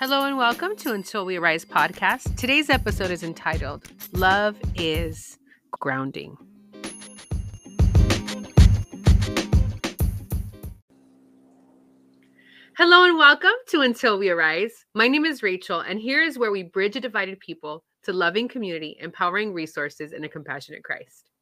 Hello and welcome to Until We Arise podcast. Today's episode is entitled Love is Grounding. Hello and welcome to Until We Arise. My name is Rachel, and here is where we bridge a divided people to loving community, empowering resources, and a compassionate Christ.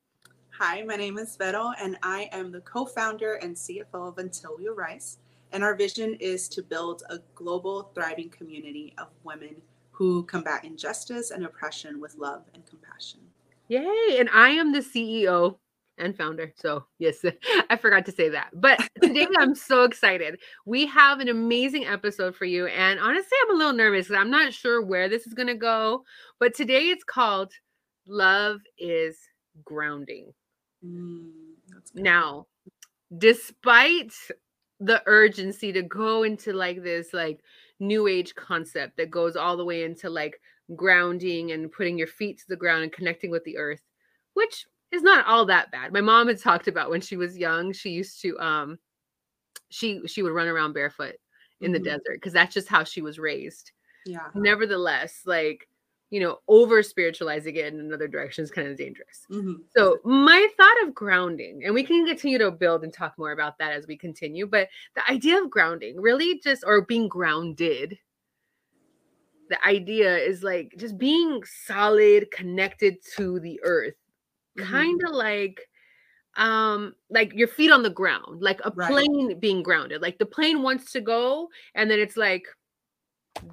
Hi, my name is Vero, and I am the co founder and CFO of Until We Arise. And our vision is to build a global, thriving community of women who combat injustice and oppression with love and compassion. Yay! And I am the CEO and founder. So, yes, I forgot to say that. But today I'm so excited. We have an amazing episode for you. And honestly, I'm a little nervous because I'm not sure where this is going to go. But today it's called Love is Grounding. Mm, now, despite the urgency to go into like this like new age concept that goes all the way into like grounding and putting your feet to the ground and connecting with the earth which is not all that bad. My mom had talked about when she was young she used to um she she would run around barefoot in mm-hmm. the desert because that's just how she was raised. Yeah. Nevertheless like you know, over spiritualizing it in another direction is kind of dangerous. Mm-hmm. So, my thought of grounding, and we can continue to build and talk more about that as we continue, but the idea of grounding really just, or being grounded, the idea is like just being solid, connected to the earth, mm-hmm. kind of like um like your feet on the ground like a right. plane being grounded like the plane wants to go and then it's like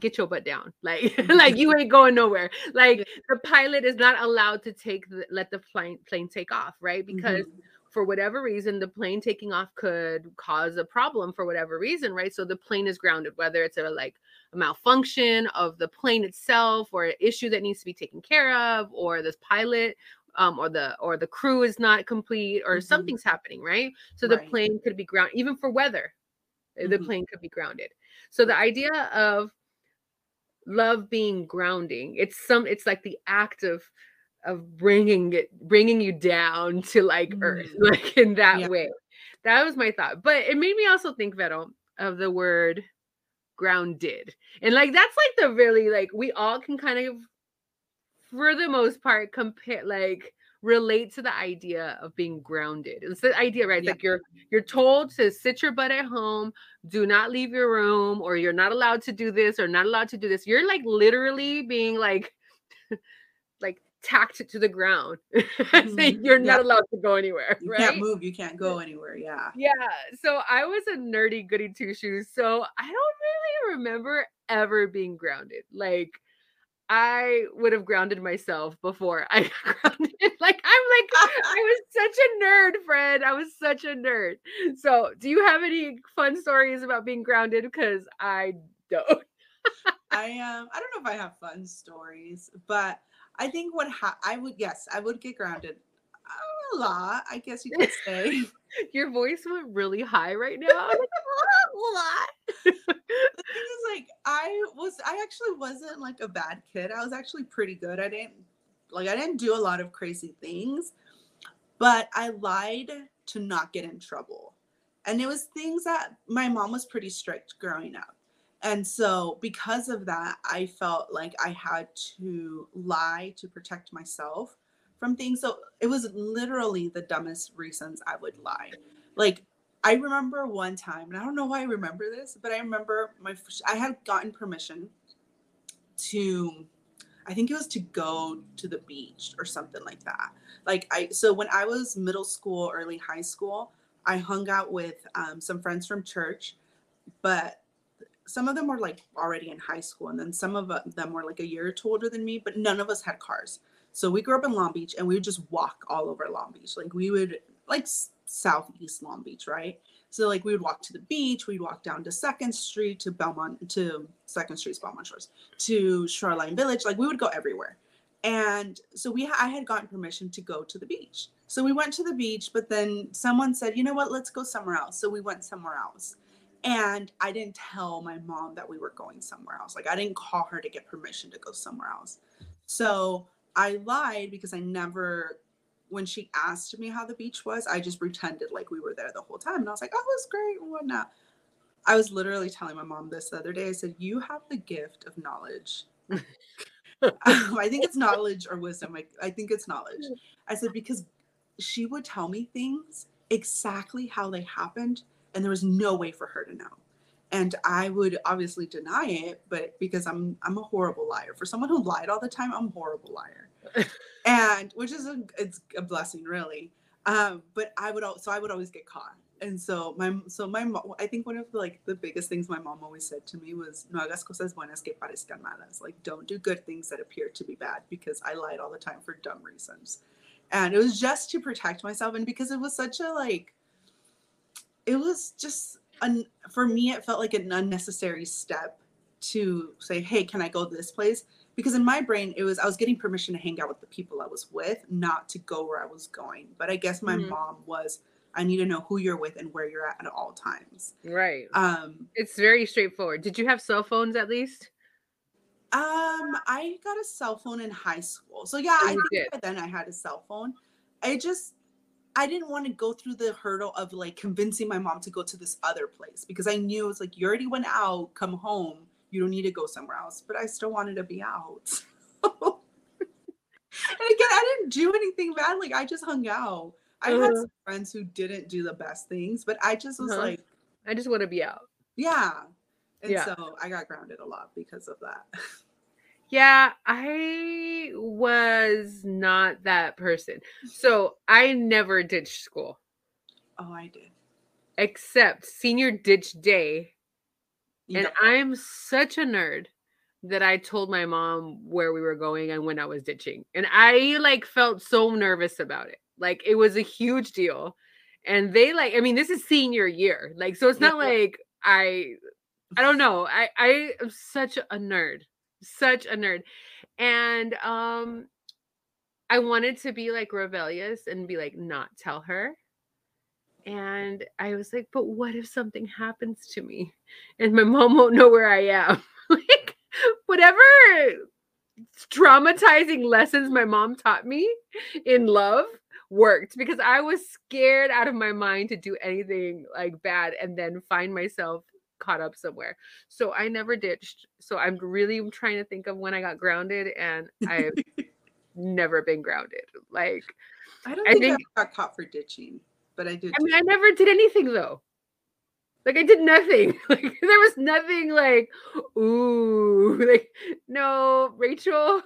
get your butt down like like you ain't going nowhere like the pilot is not allowed to take the, let the plane plane take off right because mm-hmm. for whatever reason the plane taking off could cause a problem for whatever reason right so the plane is grounded whether it's a like a malfunction of the plane itself or an issue that needs to be taken care of or this pilot um, or the or the crew is not complete or mm-hmm. something's happening right so the right. plane could be grounded even for weather mm-hmm. the plane could be grounded so the idea of love being grounding it's some it's like the act of of bringing it bringing you down to like mm. earth like in that yeah. way that was my thought but it made me also think Vero of the word grounded and like that's like the really like we all can kind of for the most part compare like relate to the idea of being grounded. It's the idea, right? Yeah. Like you're you're told to sit your butt at home, do not leave your room, or you're not allowed to do this or not allowed to do this. You're like literally being like like tacked to the ground. mm-hmm. you're not allowed to go anywhere. You right? can't move, you can't go anywhere. Yeah. Yeah. So I was a nerdy goody two shoes. So I don't really remember ever being grounded. Like I would have grounded myself before I grounded. Like I'm like I was such a nerd, Fred. I was such a nerd. So, do you have any fun stories about being grounded? Because I don't. I um I don't know if I have fun stories, but I think what ha- I would yes I would get grounded a lot. I guess you could say. Your voice went really high right now. The thing is, like, I was, I actually wasn't like a bad kid. I was actually pretty good. I didn't, like, I didn't do a lot of crazy things, but I lied to not get in trouble. And it was things that my mom was pretty strict growing up. And so, because of that, I felt like I had to lie to protect myself from things. So it was literally the dumbest reasons I would lie. Like I remember one time, and I don't know why I remember this, but I remember my I had gotten permission to I think it was to go to the beach or something like that. Like I so when I was middle school, early high school, I hung out with um, some friends from church, but some of them were like already in high school, and then some of them were like a year or two older than me, but none of us had cars. So we grew up in Long Beach and we would just walk all over Long Beach. Like we would like southeast Long Beach, right? So like we would walk to the beach, we'd walk down to Second Street to Belmont to Second Street's Belmont Shores to Shoreline Village. Like we would go everywhere. And so we I had gotten permission to go to the beach. So we went to the beach, but then someone said, "You know what? Let's go somewhere else." So we went somewhere else. And I didn't tell my mom that we were going somewhere else. Like I didn't call her to get permission to go somewhere else. So I lied because I never, when she asked me how the beach was, I just pretended like we were there the whole time. And I was like, oh, it was great and whatnot. I was literally telling my mom this the other day. I said, "You have the gift of knowledge." I think it's knowledge or wisdom. I, I think it's knowledge. I said because she would tell me things exactly how they happened, and there was no way for her to know. And I would obviously deny it, but because I'm I'm a horrible liar. For someone who lied all the time, I'm a horrible liar. and which is a it's a blessing really. Um, but I would so I would always get caught and so my so my mom i think one of the, like the biggest things my mom always said to me was no hagas cosas buenas que parezcan malas like don't do good things that appear to be bad because i lied all the time for dumb reasons and it was just to protect myself and because it was such a like it was just for me it felt like an unnecessary step to say hey can i go to this place because in my brain it was i was getting permission to hang out with the people i was with not to go where i was going but i guess my mm-hmm. mom was I need to know who you're with and where you're at at all times. Right. Um it's very straightforward. Did you have cell phones at least? Um I got a cell phone in high school. So yeah, oh, I think did. by then I had a cell phone. I just I didn't want to go through the hurdle of like convincing my mom to go to this other place because I knew it's like you already went out, come home, you don't need to go somewhere else. But I still wanted to be out. and again, I didn't do anything bad. Like I just hung out. I uh-huh. had some friends who didn't do the best things, but I just was uh-huh. like, I just want to be out. Yeah. And yeah. so I got grounded a lot because of that. Yeah, I was not that person. So I never ditched school. Oh, I did. Except senior ditch day. And I'm such a nerd that I told my mom where we were going and when I was ditching. And I like felt so nervous about it. Like it was a huge deal. And they like, I mean, this is senior year. Like, so it's not yeah. like I I don't know. I I am such a nerd. Such a nerd. And um I wanted to be like rebellious and be like not tell her. And I was like, but what if something happens to me and my mom won't know where I am? like whatever traumatizing lessons my mom taught me in love worked because I was scared out of my mind to do anything like bad and then find myself caught up somewhere. So I never ditched. So I'm really trying to think of when I got grounded and I've never been grounded. Like I don't think I, think, I got caught for ditching, but I did. I mean, I never did anything though. Like I did nothing. Like there was nothing like, ooh, like no, Rachel.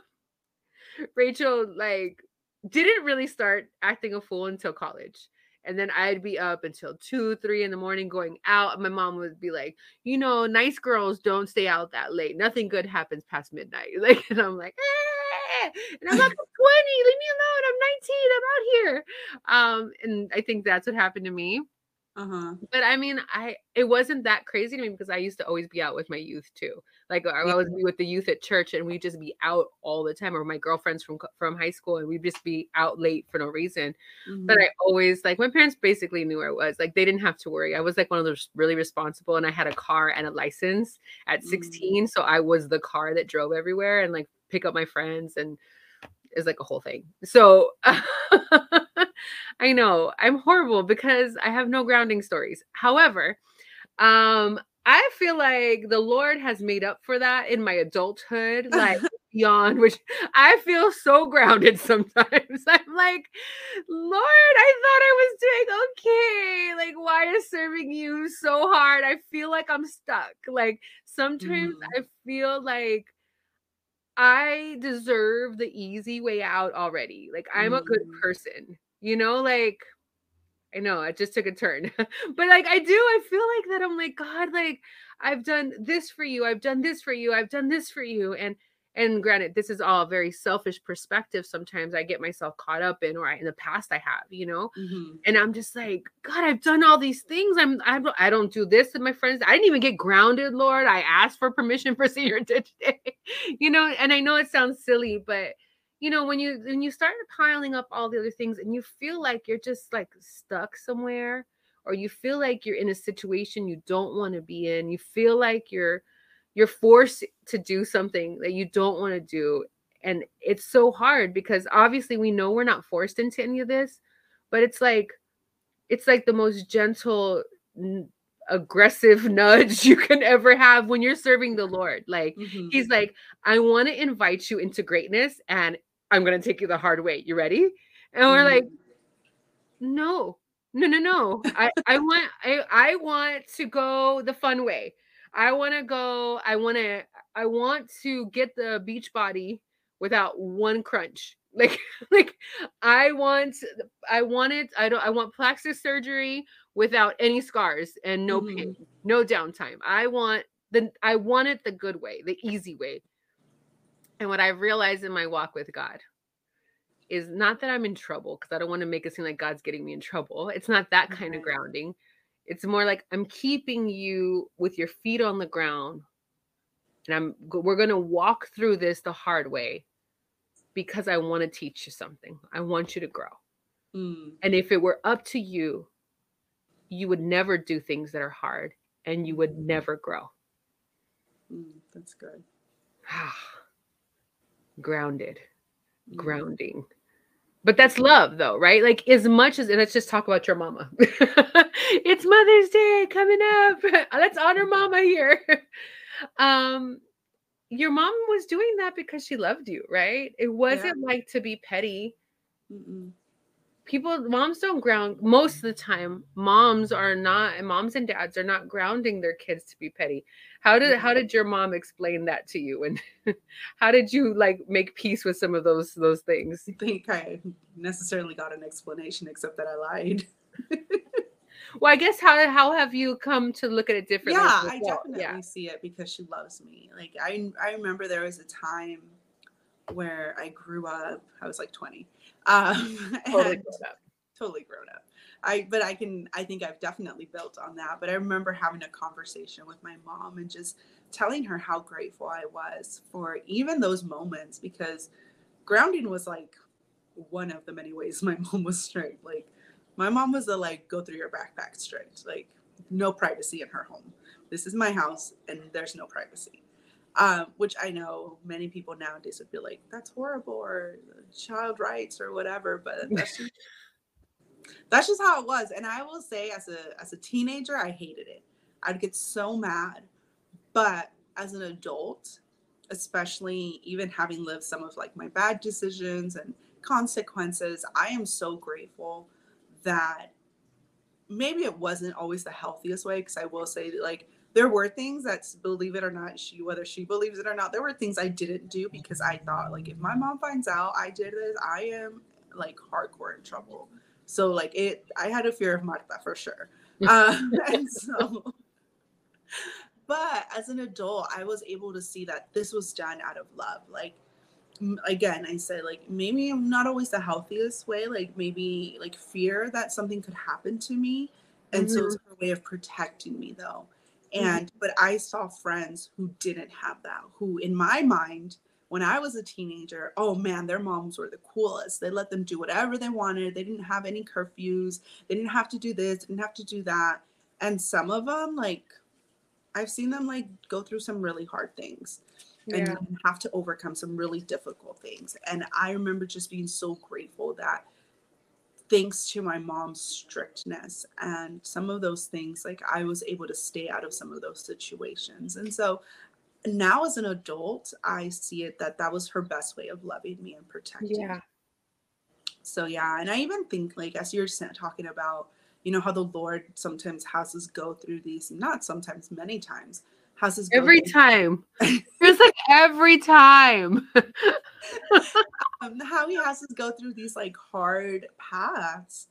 Rachel like didn't really start acting a fool until college. And then I'd be up until two, three in the morning going out. My mom would be like, you know, nice girls don't stay out that late. Nothing good happens past midnight. Like, and I'm like, eh. and I'm not 20. Leave me alone. I'm 19. I'm out here. Um, and I think that's what happened to me. Uh-huh. But I mean, I it wasn't that crazy to me because I used to always be out with my youth too. Like I would be with the youth at church, and we'd just be out all the time, or my girlfriends from from high school, and we'd just be out late for no reason. Mm-hmm. But I always like my parents basically knew where I was. Like they didn't have to worry. I was like one of those really responsible, and I had a car and a license at 16, mm-hmm. so I was the car that drove everywhere and like pick up my friends and is like a whole thing. So I know I'm horrible because I have no grounding stories. However, um, I feel like the Lord has made up for that in my adulthood, like beyond which I feel so grounded sometimes. I'm like, Lord, I thought I was doing okay. Like, why is serving you so hard? I feel like I'm stuck. Like, sometimes mm. I feel like I deserve the easy way out already. Like, I'm mm. a good mm. person you know like i know i just took a turn. But like i do i feel like that i'm like god like i've done this for you i've done this for you i've done this for you and and granted this is all very selfish perspective sometimes i get myself caught up in or I, in the past i have you know? Mm-hmm. and i'm just like god i've done all these things i'm I don't, I don't do this with my friends i didn't even get grounded lord i asked for permission for senior ditch day you know? And i know it sounds silly but you know when you when you start piling up all the other things and you feel like you're just like stuck somewhere or you feel like you're in a situation you don't want to be in you feel like you're you're forced to do something that you don't want to do and it's so hard because obviously we know we're not forced into any of this but it's like it's like the most gentle aggressive nudge you can ever have when you're serving the Lord. Like mm-hmm. he's like, I want to invite you into greatness and I'm going to take you the hard way. You ready? And we're mm-hmm. like, no, no, no, no. I, I want, I, I want to go the fun way. I want to go, I want to, I want to get the beach body without one crunch. Like, like I want, I want it. I don't, I want plastic surgery without any scars and no mm-hmm. pain, no downtime. I want the, I want it the good way, the easy way. And what I've realized in my walk with God is not that I'm in trouble because I don't want to make it seem like God's getting me in trouble. It's not that kind of grounding. It's more like I'm keeping you with your feet on the ground and I'm we're going to walk through this the hard way because I want to teach you something. I want you to grow. Mm. And if it were up to you, you would never do things that are hard and you would never grow. Mm, that's good. Grounded. Grounding. But that's love though, right? Like as much as let's just talk about your mama. it's Mother's Day coming up. let's honor mama here. um your mom was doing that because she loved you, right? It wasn't yeah. like to be petty. Mm-mm. People, moms don't ground most of the time. Moms are not, moms and dads are not grounding their kids to be petty. How did how did your mom explain that to you, and how did you like make peace with some of those those things? I think I necessarily got an explanation, except that I lied. well, I guess how how have you come to look at it differently? Yeah, I definitely yeah. see it because she loves me. Like I I remember there was a time where I grew up. I was like 20. Um, totally grown up. Totally grown up. I but I can I think I've definitely built on that. But I remember having a conversation with my mom and just telling her how grateful I was for even those moments because grounding was like one of the many ways my mom was strict. Like my mom was the like, go through your backpack strict, like no privacy in her home. This is my house and there's no privacy. Um, which I know many people nowadays would be like, that's horrible or child rights or whatever, but that's just, that's just how it was. And I will say as a as a teenager, I hated it. I'd get so mad. But as an adult, especially even having lived some of like my bad decisions and consequences, I am so grateful that maybe it wasn't always the healthiest way because I will say like there were things that believe it or not she whether she believes it or not there were things I didn't do because I thought like if my mom finds out I did this I am like hardcore in trouble so like it I had a fear of Marta for sure um, and so but as an adult I was able to see that this was done out of love like again i said like maybe i'm not always the healthiest way like maybe like fear that something could happen to me and mm-hmm. so it's a way of protecting me though mm-hmm. and mm-hmm. but i saw friends who didn't have that who in my mind when i was a teenager oh man their moms were the coolest they let them do whatever they wanted they didn't have any curfews they didn't have to do this didn't have to do that and some of them like i've seen them like go through some really hard things and yeah. have to overcome some really difficult things. And I remember just being so grateful that thanks to my mom's strictness and some of those things, like I was able to stay out of some of those situations. And so now as an adult, I see it that that was her best way of loving me and protecting yeah. me. So yeah, and I even think like as you're talking about, you know how the Lord sometimes has us go through these, not sometimes, many times, houses every time it's like every time um, how he has us go through these like hard paths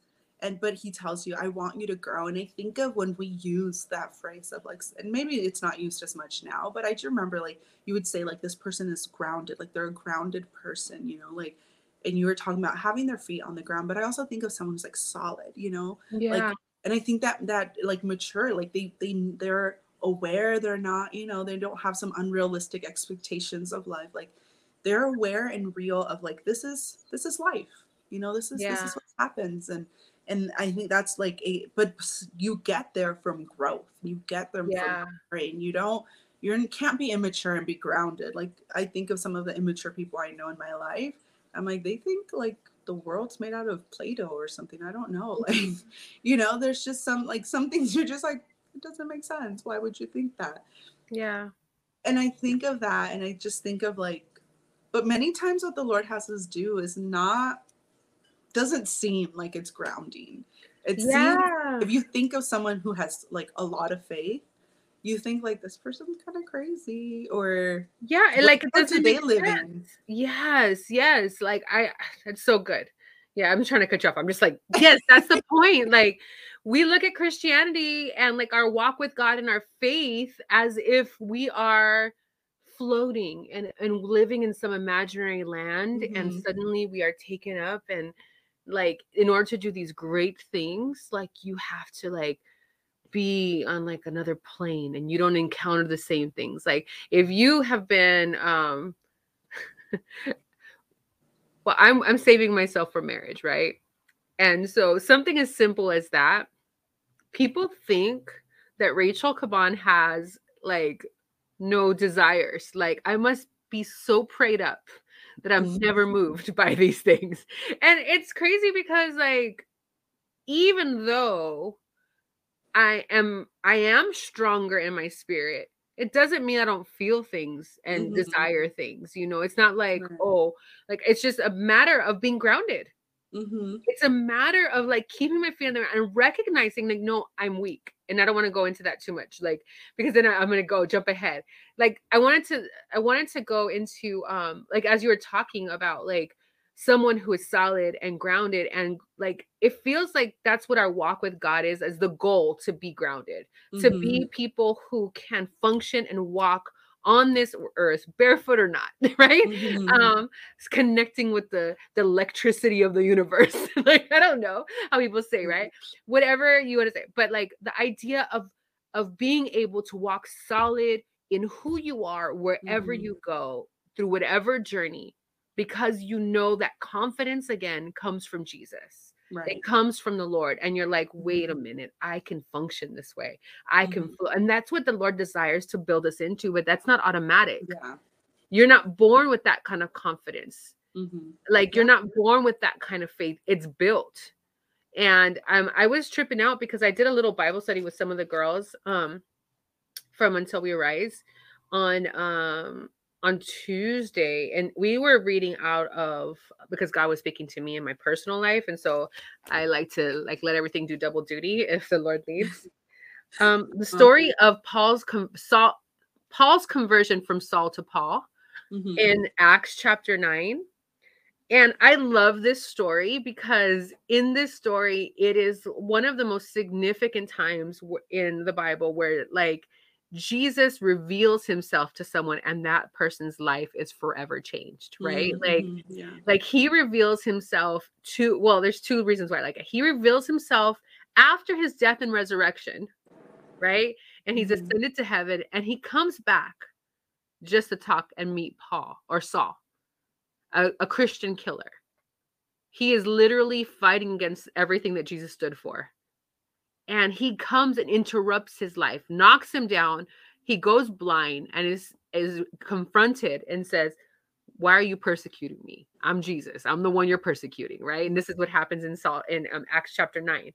and but he tells you i want you to grow and i think of when we use that phrase of like and maybe it's not used as much now but i do remember like you would say like this person is grounded like they're a grounded person you know like and you were talking about having their feet on the ground but i also think of someone who's like solid you know yeah. like and i think that that like mature like they they they're aware they're not you know they don't have some unrealistic expectations of life like they're aware and real of like this is this is life you know this is yeah. this is what happens and and i think that's like a but you get there from growth you get there yeah. from brain you don't you can't be immature and be grounded like i think of some of the immature people i know in my life i'm like they think like the world's made out of play-doh or something i don't know like mm-hmm. you know there's just some like some things you're just like it doesn't make sense. Why would you think that? Yeah. And I think of that and I just think of like, but many times what the Lord has us do is not, doesn't seem like it's grounding. It yeah. seems, if you think of someone who has like a lot of faith, you think like this person's kind of crazy or yeah like what do they live in yes yes like i it's so good yeah i'm trying to cut you off i'm just like yes that's the point like we look at christianity and like our walk with god and our faith as if we are floating and, and living in some imaginary land mm-hmm. and suddenly we are taken up and like in order to do these great things like you have to like be on like another plane and you don't encounter the same things. Like if you have been um well i'm i'm saving myself for marriage right? And so something as simple as that people think that rachel caban has like no desires. Like i must be so prayed up that i'm never moved by these things and it's crazy because like even though I am I am stronger in my spirit. It doesn't mean I don't feel things and mm-hmm. desire things. You know, it's not like, right. oh, like it's just a matter of being grounded. Mm-hmm. It's a matter of like keeping my feet in there and recognizing like, no, I'm weak. And I don't want to go into that too much, like because then I, I'm gonna go jump ahead. Like I wanted to, I wanted to go into um like as you were talking about like someone who is solid and grounded and like it feels like that's what our walk with God is as the goal to be grounded mm-hmm. to be mm-hmm. people who can function and walk on this earth barefoot or not right mm-hmm. um connecting with the the electricity of the universe like i don't know how people say mm-hmm. right whatever you want to say but like the idea of of being able to walk solid in who you are wherever mm-hmm. you go through whatever journey because you know that confidence again comes from Jesus. Right. It comes from the Lord. And you're like, wait a mm-hmm. minute, I can function this way. I mm-hmm. can. And that's what the Lord desires to build us into, but that's not automatic. Yeah. You're not born with that kind of confidence. Mm-hmm. Like you're not born with that kind of faith. It's built. And um, I was tripping out because I did a little Bible study with some of the girls um, from Until We Arise on um on Tuesday, and we were reading out of because God was speaking to me in my personal life, and so I like to like let everything do double duty if the Lord needs. Um, the story of Paul's com- Saul, Paul's conversion from Saul to Paul mm-hmm. in Acts chapter nine. And I love this story because in this story, it is one of the most significant times in the Bible where, like, Jesus reveals himself to someone and that person's life is forever changed, right? Mm-hmm. Like yeah. like he reveals himself to well, there's two reasons why I like it. He reveals himself after his death and resurrection, right? And he's mm-hmm. ascended to heaven and he comes back just to talk and meet Paul or Saul, a, a Christian killer. He is literally fighting against everything that Jesus stood for and he comes and interrupts his life, knocks him down. He goes blind and is is confronted and says, "Why are you persecuting me? I'm Jesus. I'm the one you're persecuting, right?" And this is what happens in Saul in um, Acts chapter nine.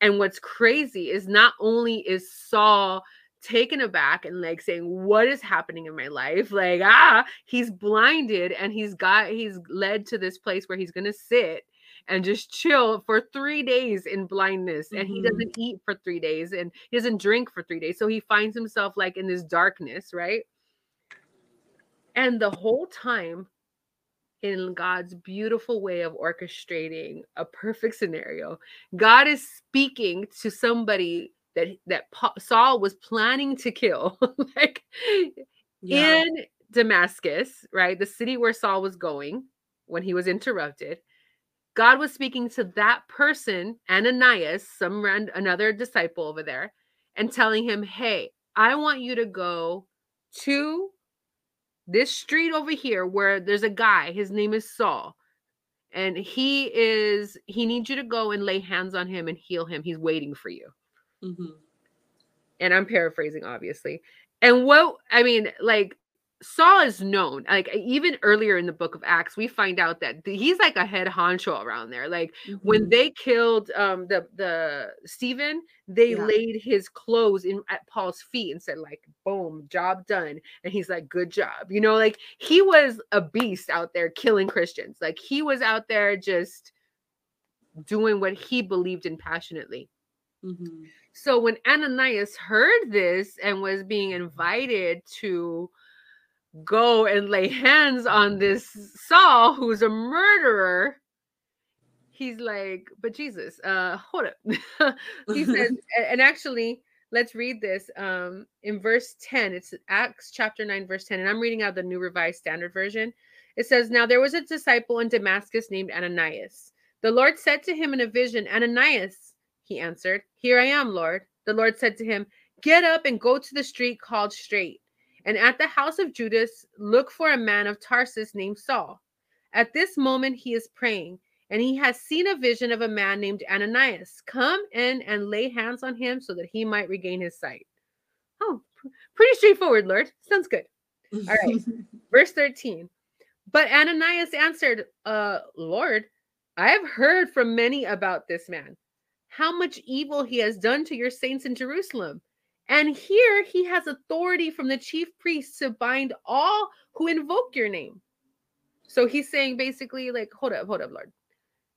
And what's crazy is not only is Saul taken aback and like saying what is happening in my life like ah he's blinded and he's got he's led to this place where he's going to sit and just chill for three days in blindness. Mm-hmm. And he mm-hmm. doesn't eat for three days and he doesn't drink for three days. So he finds himself like in this darkness, right? And the whole time, in God's beautiful way of orchestrating a perfect scenario, God is speaking to somebody that that Saul was planning to kill, like yeah. in Damascus, right? The city where Saul was going when he was interrupted. God was speaking to that person, Ananias, some another disciple over there, and telling him, "Hey, I want you to go to this street over here where there's a guy. His name is Saul." And he is, he needs you to go and lay hands on him and heal him. He's waiting for you. Mm-hmm. And I'm paraphrasing, obviously. And what I mean, like Saul is known. Like even earlier in the book of Acts, we find out that he's like a head honcho around there. Like mm-hmm. when they killed um the the Stephen, they yeah. laid his clothes in at Paul's feet and said like, "Boom, job done." And he's like, "Good job." You know, like he was a beast out there killing Christians. Like he was out there just doing what he believed in passionately. Mm-hmm. So when Ananias heard this and was being invited to go and lay hands on this Saul who's a murderer, he's like, but Jesus, uh, hold up. he says, and actually, let's read this um in verse 10. It's Acts chapter 9, verse 10, and I'm reading out the New Revised Standard Version. It says, Now there was a disciple in Damascus named Ananias. The Lord said to him in a vision, Ananias, he answered, Here I am, Lord. The Lord said to him, Get up and go to the street called Straight and at the house of Judas, look for a man of Tarsus named Saul. At this moment, he is praying, and he has seen a vision of a man named Ananias come in and lay hands on him so that he might regain his sight. Oh, pretty straightforward, Lord. Sounds good. All right. Verse 13. But Ananias answered, uh, Lord, I have heard from many about this man, how much evil he has done to your saints in Jerusalem. And here he has authority from the chief priests to bind all who invoke your name. So he's saying basically, like, hold up, hold up, Lord.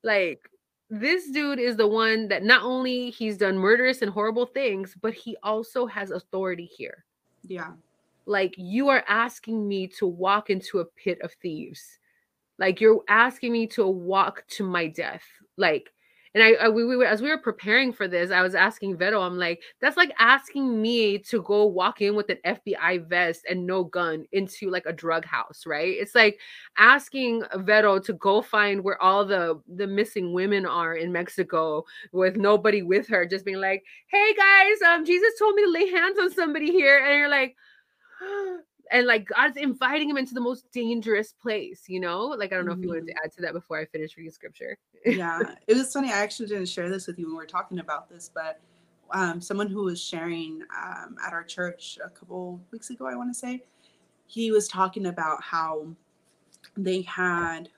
Like, this dude is the one that not only he's done murderous and horrible things, but he also has authority here. Yeah. Like, you are asking me to walk into a pit of thieves. Like, you're asking me to walk to my death. Like, and I, I we, we were as we were preparing for this, I was asking Vero, I'm like, that's like asking me to go walk in with an FBI vest and no gun into like a drug house, right? It's like asking Vero to go find where all the the missing women are in Mexico with nobody with her, just being like, hey guys, um, Jesus told me to lay hands on somebody here, and you're like and like God's inviting him into the most dangerous place, you know? Like I don't know mm-hmm. if you wanted to mm-hmm. add to that before I finish reading scripture. yeah, it was funny. I actually didn't share this with you when we were talking about this, but um, someone who was sharing um, at our church a couple weeks ago, I want to say, he was talking about how they had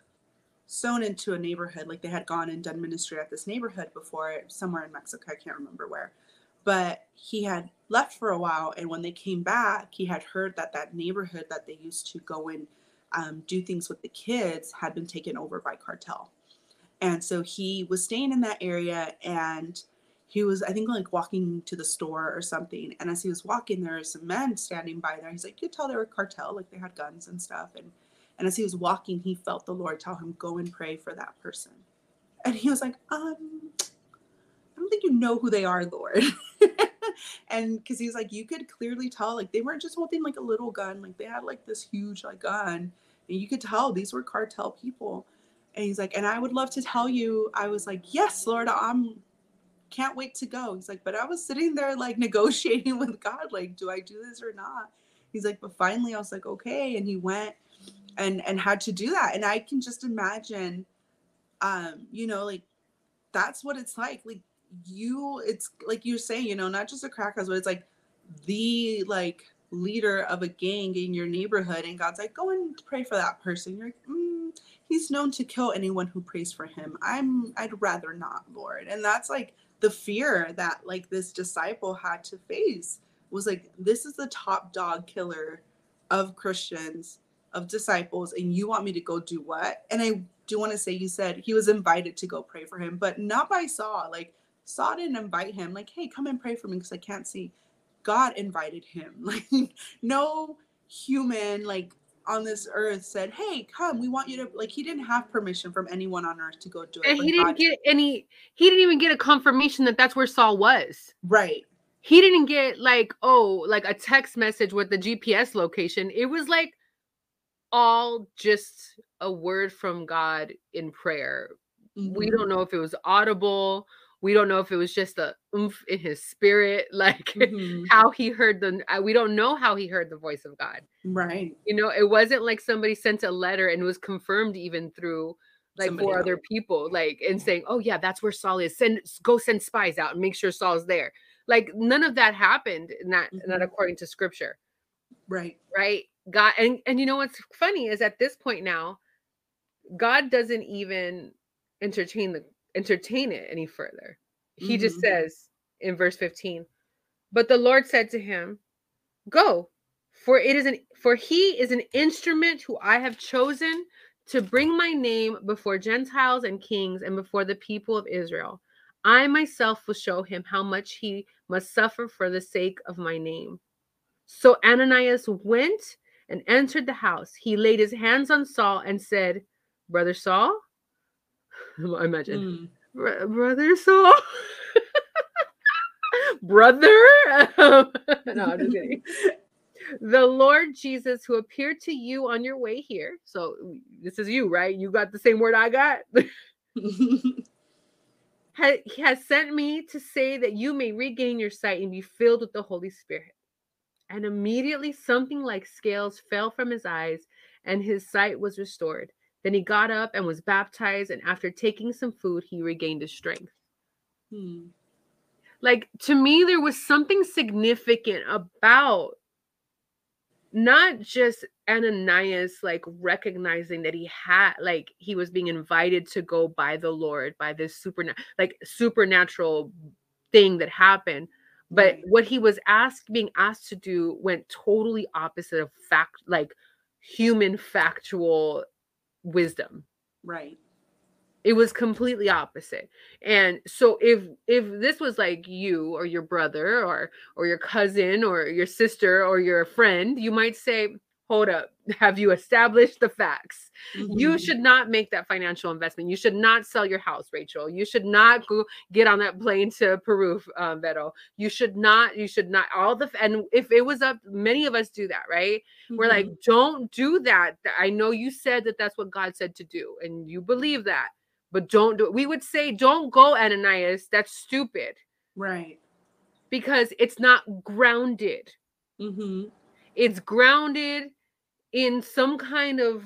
sewn into a neighborhood, like they had gone and done ministry at this neighborhood before, somewhere in Mexico. I can't remember where but he had left for a while and when they came back he had heard that that neighborhood that they used to go and um, do things with the kids had been taken over by cartel. And so he was staying in that area and he was i think like walking to the store or something and as he was walking there were some men standing by there. He's like you could tell they were cartel like they had guns and stuff and and as he was walking he felt the lord tell him go and pray for that person. And he was like um I don't think you know who they are, Lord. and because he's like, you could clearly tell, like, they weren't just holding like a little gun, like, they had like this huge like gun. And you could tell these were cartel people. And he's like, and I would love to tell you, I was like, yes, Lord, I'm can't wait to go. He's like, but I was sitting there like negotiating with God, like, do I do this or not? He's like, but finally I was like, okay. And he went and and had to do that. And I can just imagine, um, you know, like that's what it's like. Like you it's like you're saying you know not just a crack house but it's like the like leader of a gang in your neighborhood and god's like go and pray for that person. You're like mm, he's known to kill anyone who prays for him. I'm i'd rather not lord. And that's like the fear that like this disciple had to face was like this is the top dog killer of christians of disciples and you want me to go do what? And i do want to say you said he was invited to go pray for him but not by saul. Like Saul didn't invite him, like, hey, come and pray for me because I can't see. God invited him. Like, no human, like, on this earth said, "Hey, come, we want you to." Like, he didn't have permission from anyone on earth to go do it. And he didn't God get any. He didn't even get a confirmation that that's where Saul was. Right. He didn't get like, oh, like a text message with the GPS location. It was like all just a word from God in prayer. Mm-hmm. We don't know if it was audible we don't know if it was just a oomph in his spirit like mm-hmm. how he heard the uh, we don't know how he heard the voice of god. Right. You know it wasn't like somebody sent a letter and was confirmed even through like somebody four else. other people like and saying oh yeah that's where saul is. Send go send spies out and make sure saul's there. Like none of that happened not mm-hmm. not according to scripture. Right. Right? God and and you know what's funny is at this point now, God doesn't even entertain the entertain it any further. He mm-hmm. just says in verse 15, but the Lord said to him, Go, for it is an for he is an instrument who I have chosen to bring my name before Gentiles and kings and before the people of Israel. I myself will show him how much he must suffer for the sake of my name. So Ananias went and entered the house. He laid his hands on Saul and said, Brother Saul? I imagine, mm. Brother Saul? Brother? no, I'm just kidding. the Lord Jesus, who appeared to you on your way here. So this is you, right? You got the same word I got. he has sent me to say that you may regain your sight and be filled with the Holy Spirit. And immediately something like scales fell from his eyes, and his sight was restored. Then he got up and was baptized, and after taking some food, he regained his strength. Hmm. Like to me, there was something significant about not just Ananias like recognizing that he had like he was being invited to go by the Lord by this super like supernatural thing that happened but what he was asked being asked to do went totally opposite of fact like human factual wisdom. Right. It was completely opposite. And so if if this was like you or your brother or or your cousin or your sister or your friend you might say hold up have you established the facts mm-hmm. you should not make that financial investment you should not sell your house rachel you should not go get on that plane to peru uh, Vero. you should not you should not all the and if it was up many of us do that right mm-hmm. we're like mm-hmm. don't do that i know you said that that's what god said to do and you believe that but don't do it. We would say, don't go, Ananias. That's stupid. Right. Because it's not grounded. Mm-hmm. It's grounded in some kind of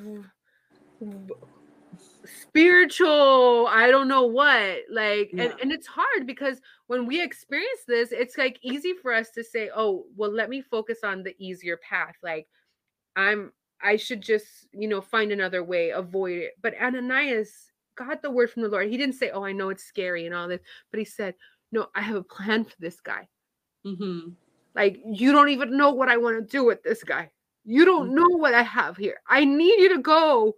spiritual i don't know what like yeah. and, and it's hard because when we experience this it's like easy for us to say oh well let me focus on the easier path like i'm i should just you know find another way avoid it but ananias got the word from the Lord. He didn't say, "Oh, I know it's scary and all this," but he said, "No, I have a plan for this guy." Mm-hmm. Like you don't even know what I want to do with this guy. You don't mm-hmm. know what I have here. I need you to go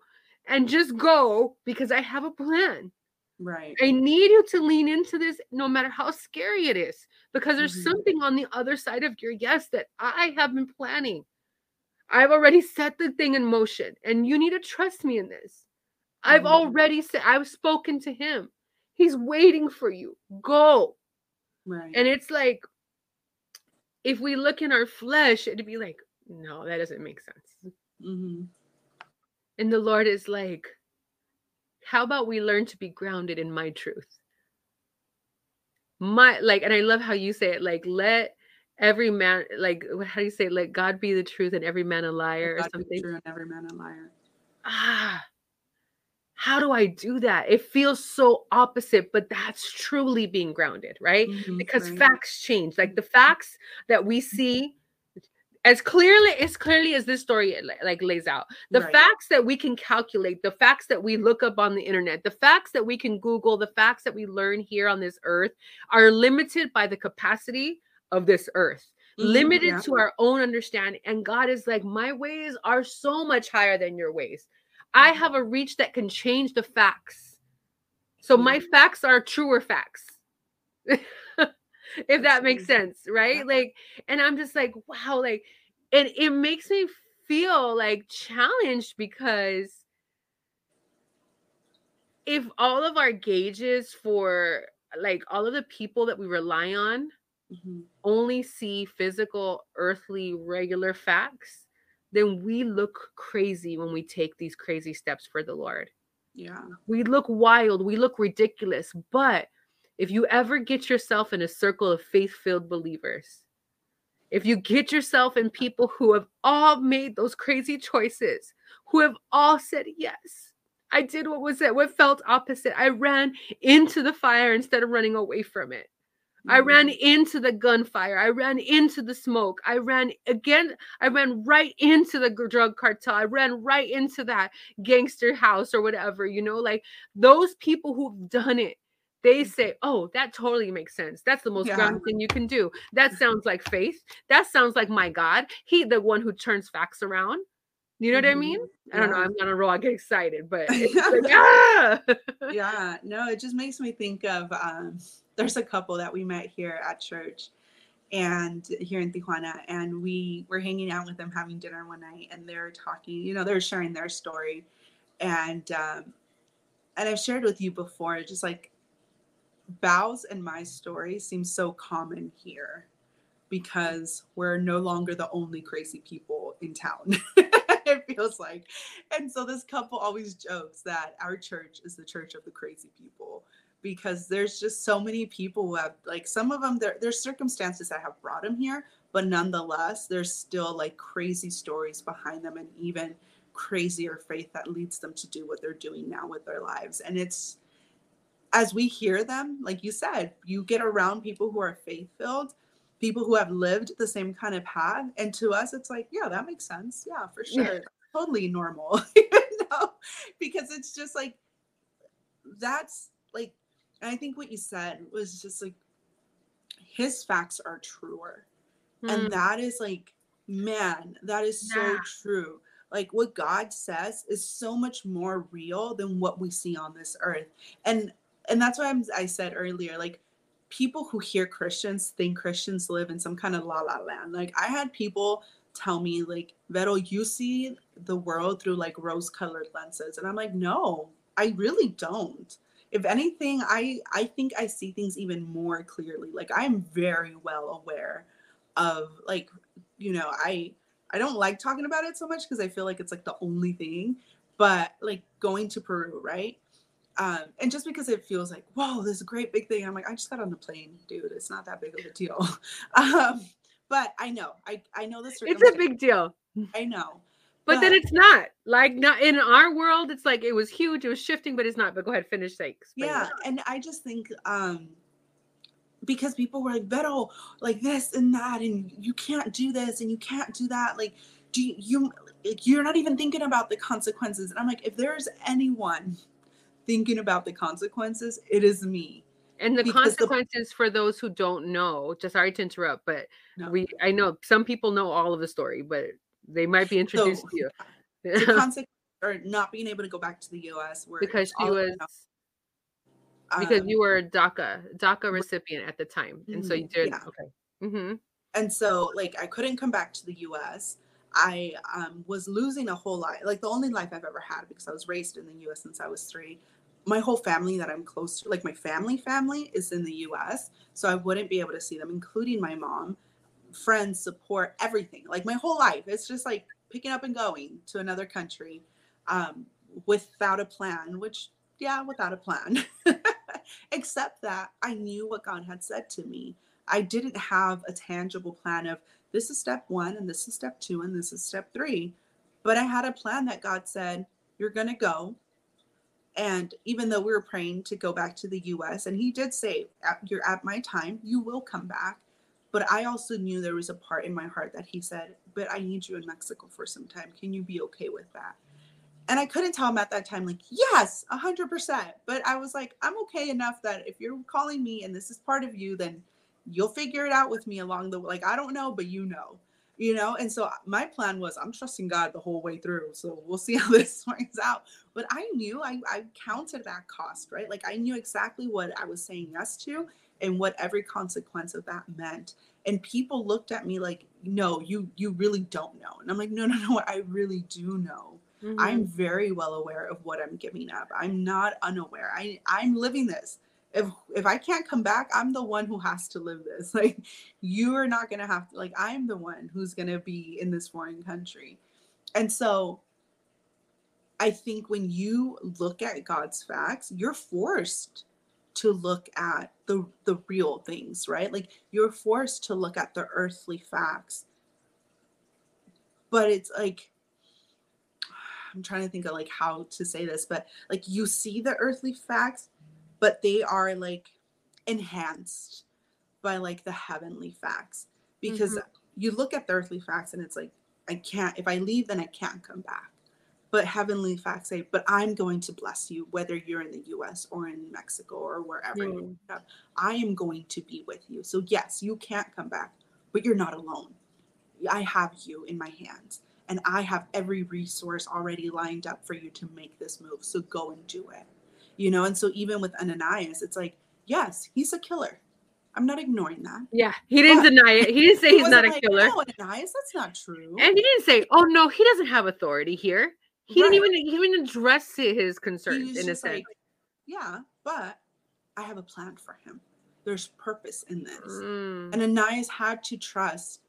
and just go because I have a plan. Right. I need you to lean into this no matter how scary it is because there's mm-hmm. something on the other side of your yes that I have been planning. I've already set the thing in motion and you need to trust me in this. I've mm-hmm. already said, I've spoken to him. He's waiting for you. Go. Right. And it's like, if we look in our flesh, it'd be like, no, that doesn't make sense. Mm-hmm. And the Lord is like, how about we learn to be grounded in my truth? My, like, and I love how you say it, like, let every man, like, how do you say, it? let God be the truth and every man a liar or something? True and every man a liar. Ah, how do I do that? It feels so opposite, but that's truly being grounded, right? Mm-hmm, because right. facts change. Like the facts that we mm-hmm. see as clearly as clearly as this story like lays out the right. facts that we can calculate the facts that we look up on the internet the facts that we can google the facts that we learn here on this earth are limited by the capacity of this earth mm-hmm, limited yeah. to our own understanding and god is like my ways are so much higher than your ways I have a reach that can change the facts. So my facts are truer facts. if that makes sense, right? Like, and I'm just like, wow, like, and it makes me feel like challenged because if all of our gauges for like all of the people that we rely on mm-hmm. only see physical, earthly, regular facts, then we look crazy when we take these crazy steps for the Lord. Yeah. We look wild, we look ridiculous. But if you ever get yourself in a circle of faith filled believers, if you get yourself in people who have all made those crazy choices, who have all said yes, I did what was it, what felt opposite. I ran into the fire instead of running away from it. I mm-hmm. ran into the gunfire. I ran into the smoke. I ran again. I ran right into the drug cartel. I ran right into that gangster house or whatever, you know, like those people who've done it. They mm. say, Oh, that totally makes sense. That's the most yeah. grounded thing you can do. That sounds like faith. That sounds like my God. He, the one who turns facts around. You know what I mean? Yeah. I don't know. I'm on a roll. I get excited, but like, ah! yeah, no, it just makes me think of um, there's a couple that we met here at church and here in Tijuana, and we were hanging out with them having dinner one night, and they're talking. You know, they're sharing their story, and um, and I've shared with you before, just like Bao's and my story seems so common here because we're no longer the only crazy people in town. it feels like. And so this couple always jokes that our church is the church of the crazy people because there's just so many people who have like some of them there there's circumstances that have brought them here, but nonetheless there's still like crazy stories behind them and even crazier faith that leads them to do what they're doing now with their lives. And it's as we hear them, like you said, you get around people who are faith filled people who have lived the same kind of path. And to us, it's like, yeah, that makes sense. Yeah, for sure. Yeah. Totally normal. you know? Because it's just like, that's like, I think what you said was just like, his facts are truer. Mm. And hmm. that is like, man, that is so yeah. true. Like what God says is so much more real than what we see on this earth. And and that's why I'm, I said earlier, like people who hear Christians think Christians live in some kind of la la land. Like I had people tell me like, Vero, you see the world through like rose colored lenses. And I'm like, no, I really don't. If anything, I I think I see things even more clearly. Like I am very well aware of like, you know, I I don't like talking about it so much because I feel like it's like the only thing. But like going to Peru, right? Um, and just because it feels like, whoa, this is a great big thing, I'm like, I just got on the plane, dude. It's not that big of a deal. um, but I know, I I know this. It's a big deal. I know. But, but, then it's not like not in our world. It's like it was huge. It was shifting, but it's not. But go ahead, finish. Thanks. Yeah, and I just think um because people were like, Vero, like this and that, and you can't do this and you can't do that. Like, do you, you you're not even thinking about the consequences? And I'm like, if there's anyone thinking about the consequences, it is me. And the because consequences the, for those who don't know, just sorry to interrupt, but no. we I know some people know all of the story, but they might be introduced so, to you. the consequence or not being able to go back to the US where because she was because um, you were a DACA DACA recipient at the time. And so you mm-hmm, did yeah. okay. Mm-hmm. And so like I couldn't come back to the US. I um, was losing a whole life, like the only life I've ever had because I was raised in the US since I was three my whole family that I'm close to, like my family family is in the US. So I wouldn't be able to see them, including my mom, friends, support, everything. Like my whole life. It's just like picking up and going to another country um, without a plan, which, yeah, without a plan. Except that I knew what God had said to me. I didn't have a tangible plan of this is step one, and this is step two, and this is step three. But I had a plan that God said, You're going to go and even though we were praying to go back to the US, and he did say, You're at my time, you will come back. But I also knew there was a part in my heart that he said, But I need you in Mexico for some time. Can you be okay with that? And I couldn't tell him at that time, like, yes, 100%. But I was like, I'm okay enough that if you're calling me and this is part of you, then you'll figure it out with me along the way. Like, I don't know, but you know you know? And so my plan was i'm trusting god the whole way through so we'll see how this works out. But i knew i, I counted that cost right? Like i knew exactly what i was saying yes to and what every consequence of that meant. And people looked at me like no you you really don't know. And i'm like no no no i really do know. Mm-hmm. i'm very well aware of what i'm giving up. I'm not unaware. I i'm living this if if I can't come back, I'm the one who has to live this. Like you are not gonna have to like I'm the one who's gonna be in this foreign country. And so I think when you look at God's facts, you're forced to look at the the real things, right? Like you're forced to look at the earthly facts. But it's like I'm trying to think of like how to say this, but like you see the earthly facts, but they are like enhanced by like the heavenly facts because mm-hmm. you look at the earthly facts and it's like I can't if I leave then I can't come back. But heavenly facts say, but I'm going to bless you whether you're in the US or in Mexico or wherever mm. I am going to be with you. So yes, you can't come back, but you're not alone. I have you in my hands and I have every resource already lined up for you to make this move. So go and do it. You know, and so even with Ananias, it's like, yes, he's a killer. I'm not ignoring that. Yeah, he didn't but deny it. He didn't say he's not a like, killer. No, Ananias, that's not true. And he didn't say, "Oh no, he doesn't have authority here." He right. didn't even he didn't address his concerns in a sense. Like, yeah, but I have a plan for him. There's purpose in this, mm. and Ananias had to trust.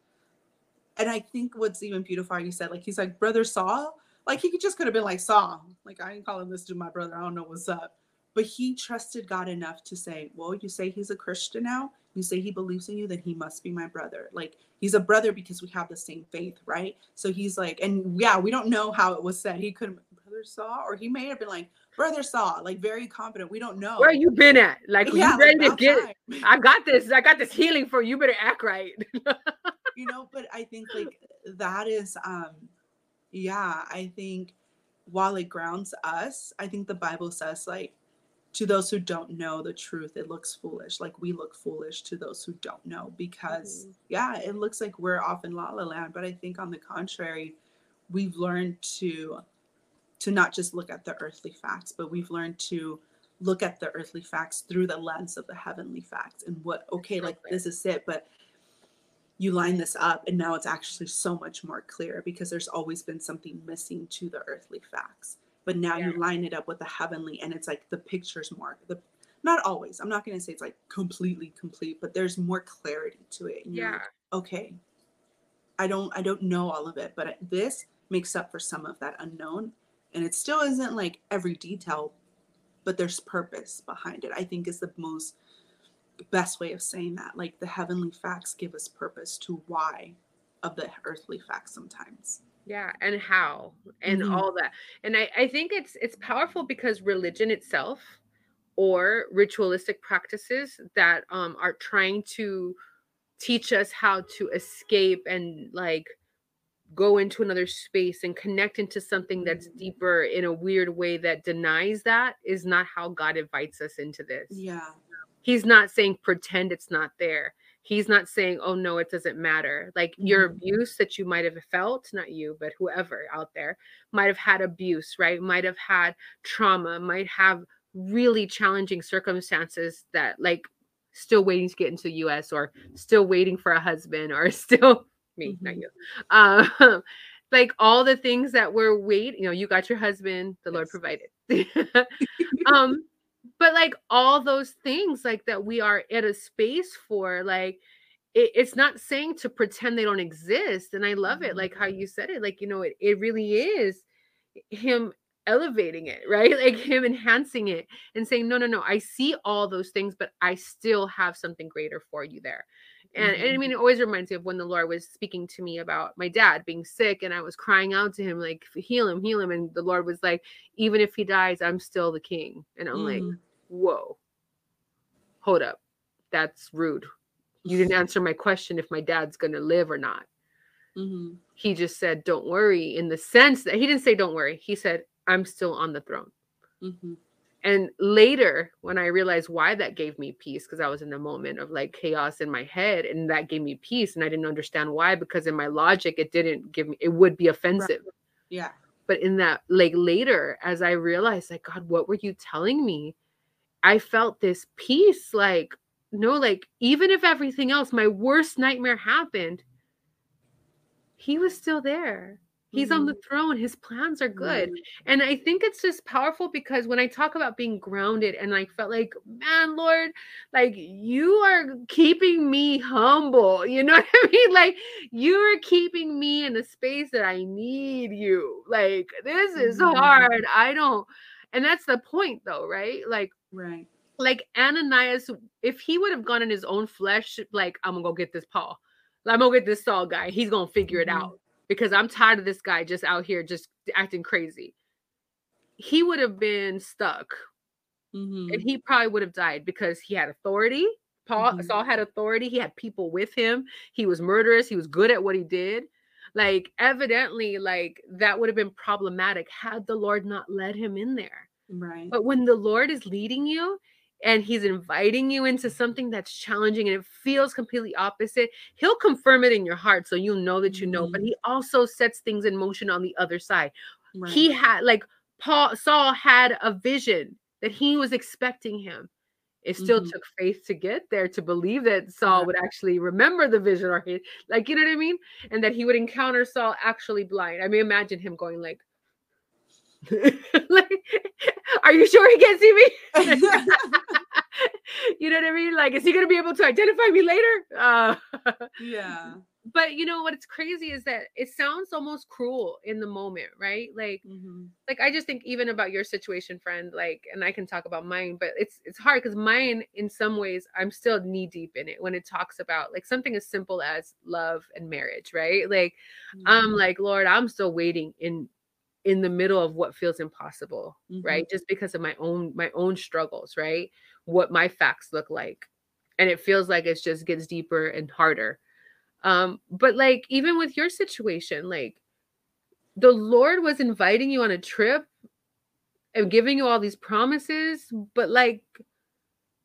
And I think what's even beautiful, you said, like he's like brother Saul. Like he just could have been like Saul. Like I ain't calling this to my brother. I don't know what's up but he trusted God enough to say, Well, you say he's a Christian now, you say he believes in you, then he must be my brother. Like he's a brother because we have the same faith, right? So he's like, and yeah, we don't know how it was said. He couldn't brother Saul, or he may have been like, brother Saul, like very confident. We don't know. Where you been at? Like, yeah, you ready like, to get I got this, I got this healing for you. Better act right. you know, but I think like that is um yeah, I think while it grounds us, I think the Bible says like to those who don't know the truth, it looks foolish. Like we look foolish to those who don't know because, mm-hmm. yeah, it looks like we're off in la la land. But I think on the contrary, we've learned to to not just look at the earthly facts, but we've learned to look at the earthly facts through the lens of the heavenly facts and what okay like this is it but you line this up and now it's actually so much more clear because there's always been something missing to the earthly facts but now yeah. you line it up with the heavenly and it's like the picture's more the not always i'm not going to say it's like completely complete but there's more clarity to it yeah. like, okay. I don't i don't know all of it but this makes up for some of that unknown and it still isn't like every detail but there's purpose behind it i think is the most best way of saying that like the heavenly facts give us purpose to why of the earthly facts sometimes yeah and how and mm-hmm. all that and I, I think it's it's powerful because religion itself or ritualistic practices that um are trying to teach us how to escape and like go into another space and connect into something that's mm-hmm. deeper in a weird way that denies that is not how God invites us into this. Yeah. He's not saying pretend it's not there he's not saying oh no it doesn't matter like your mm-hmm. abuse that you might have felt not you but whoever out there might have had abuse right might have had trauma might have really challenging circumstances that like still waiting to get into the US or still waiting for a husband or still me mm-hmm. not you um like all the things that were wait you know you got your husband the yes. lord provided um but like all those things like that we are at a space for like it, it's not saying to pretend they don't exist and i love it like how mm-hmm. you said it like you know it, it really is him elevating it right like him enhancing it and saying no no no i see all those things but i still have something greater for you there and, mm-hmm. and I mean, mm-hmm. it always reminds me of when the Lord was speaking to me about my dad being sick, and I was crying out to him, like, heal him, heal him. And the Lord was like, even if he dies, I'm still the king. And I'm mm-hmm. like, whoa, hold up. That's rude. You didn't answer my question if my dad's going to live or not. Mm-hmm. He just said, don't worry, in the sense that he didn't say, don't worry. He said, I'm still on the throne. And later, when I realized why that gave me peace, because I was in a moment of like chaos in my head, and that gave me peace, and I didn't understand why, because in my logic, it didn't give me, it would be offensive. Right. Yeah. But in that, like later, as I realized, like, God, what were you telling me? I felt this peace, like, no, like, even if everything else, my worst nightmare happened, he was still there. He's mm-hmm. on the mm-hmm. throne. His plans are good. Mm-hmm. And I think it's just powerful because when I talk about being grounded and I felt like, man, Lord, like you are keeping me humble. You know what I mean? Like you are keeping me in a space that I need you. Like this is mm-hmm. hard. I don't. And that's the point though, right? Like, right. Like Ananias, if he would have gone in his own flesh, like, I'm gonna go get this Paul. I'm gonna get this Saul guy. He's gonna figure it mm-hmm. out because I'm tired of this guy just out here just acting crazy. He would have been stuck. Mm-hmm. And he probably would have died because he had authority. Paul mm-hmm. Saul had authority, he had people with him, he was murderous, he was good at what he did. Like evidently, like that would have been problematic had the Lord not led him in there. Right. But when the Lord is leading you, and he's inviting you into something that's challenging and it feels completely opposite, he'll confirm it in your heart so you know that you know. Mm-hmm. But he also sets things in motion on the other side. Right. He had like Paul Saul had a vision that he was expecting him. It still mm-hmm. took faith to get there to believe that Saul would actually remember the vision or he, like you know what I mean, and that he would encounter Saul actually blind. I mean, imagine him going like, like, are you sure he can't see me? you know what I mean? Like, is he gonna be able to identify me later? Uh, yeah. But you know what's crazy is that it sounds almost cruel in the moment, right? Like, mm-hmm. like I just think even about your situation, friend. Like, and I can talk about mine, but it's it's hard because mine, in some ways, I'm still knee deep in it when it talks about like something as simple as love and marriage, right? Like, mm-hmm. I'm like, Lord, I'm still waiting in in the middle of what feels impossible mm-hmm. right just because of my own my own struggles right? What my facts look like and it feels like it just gets deeper and harder. Um but like even with your situation like the lord was inviting you on a trip and giving you all these promises but like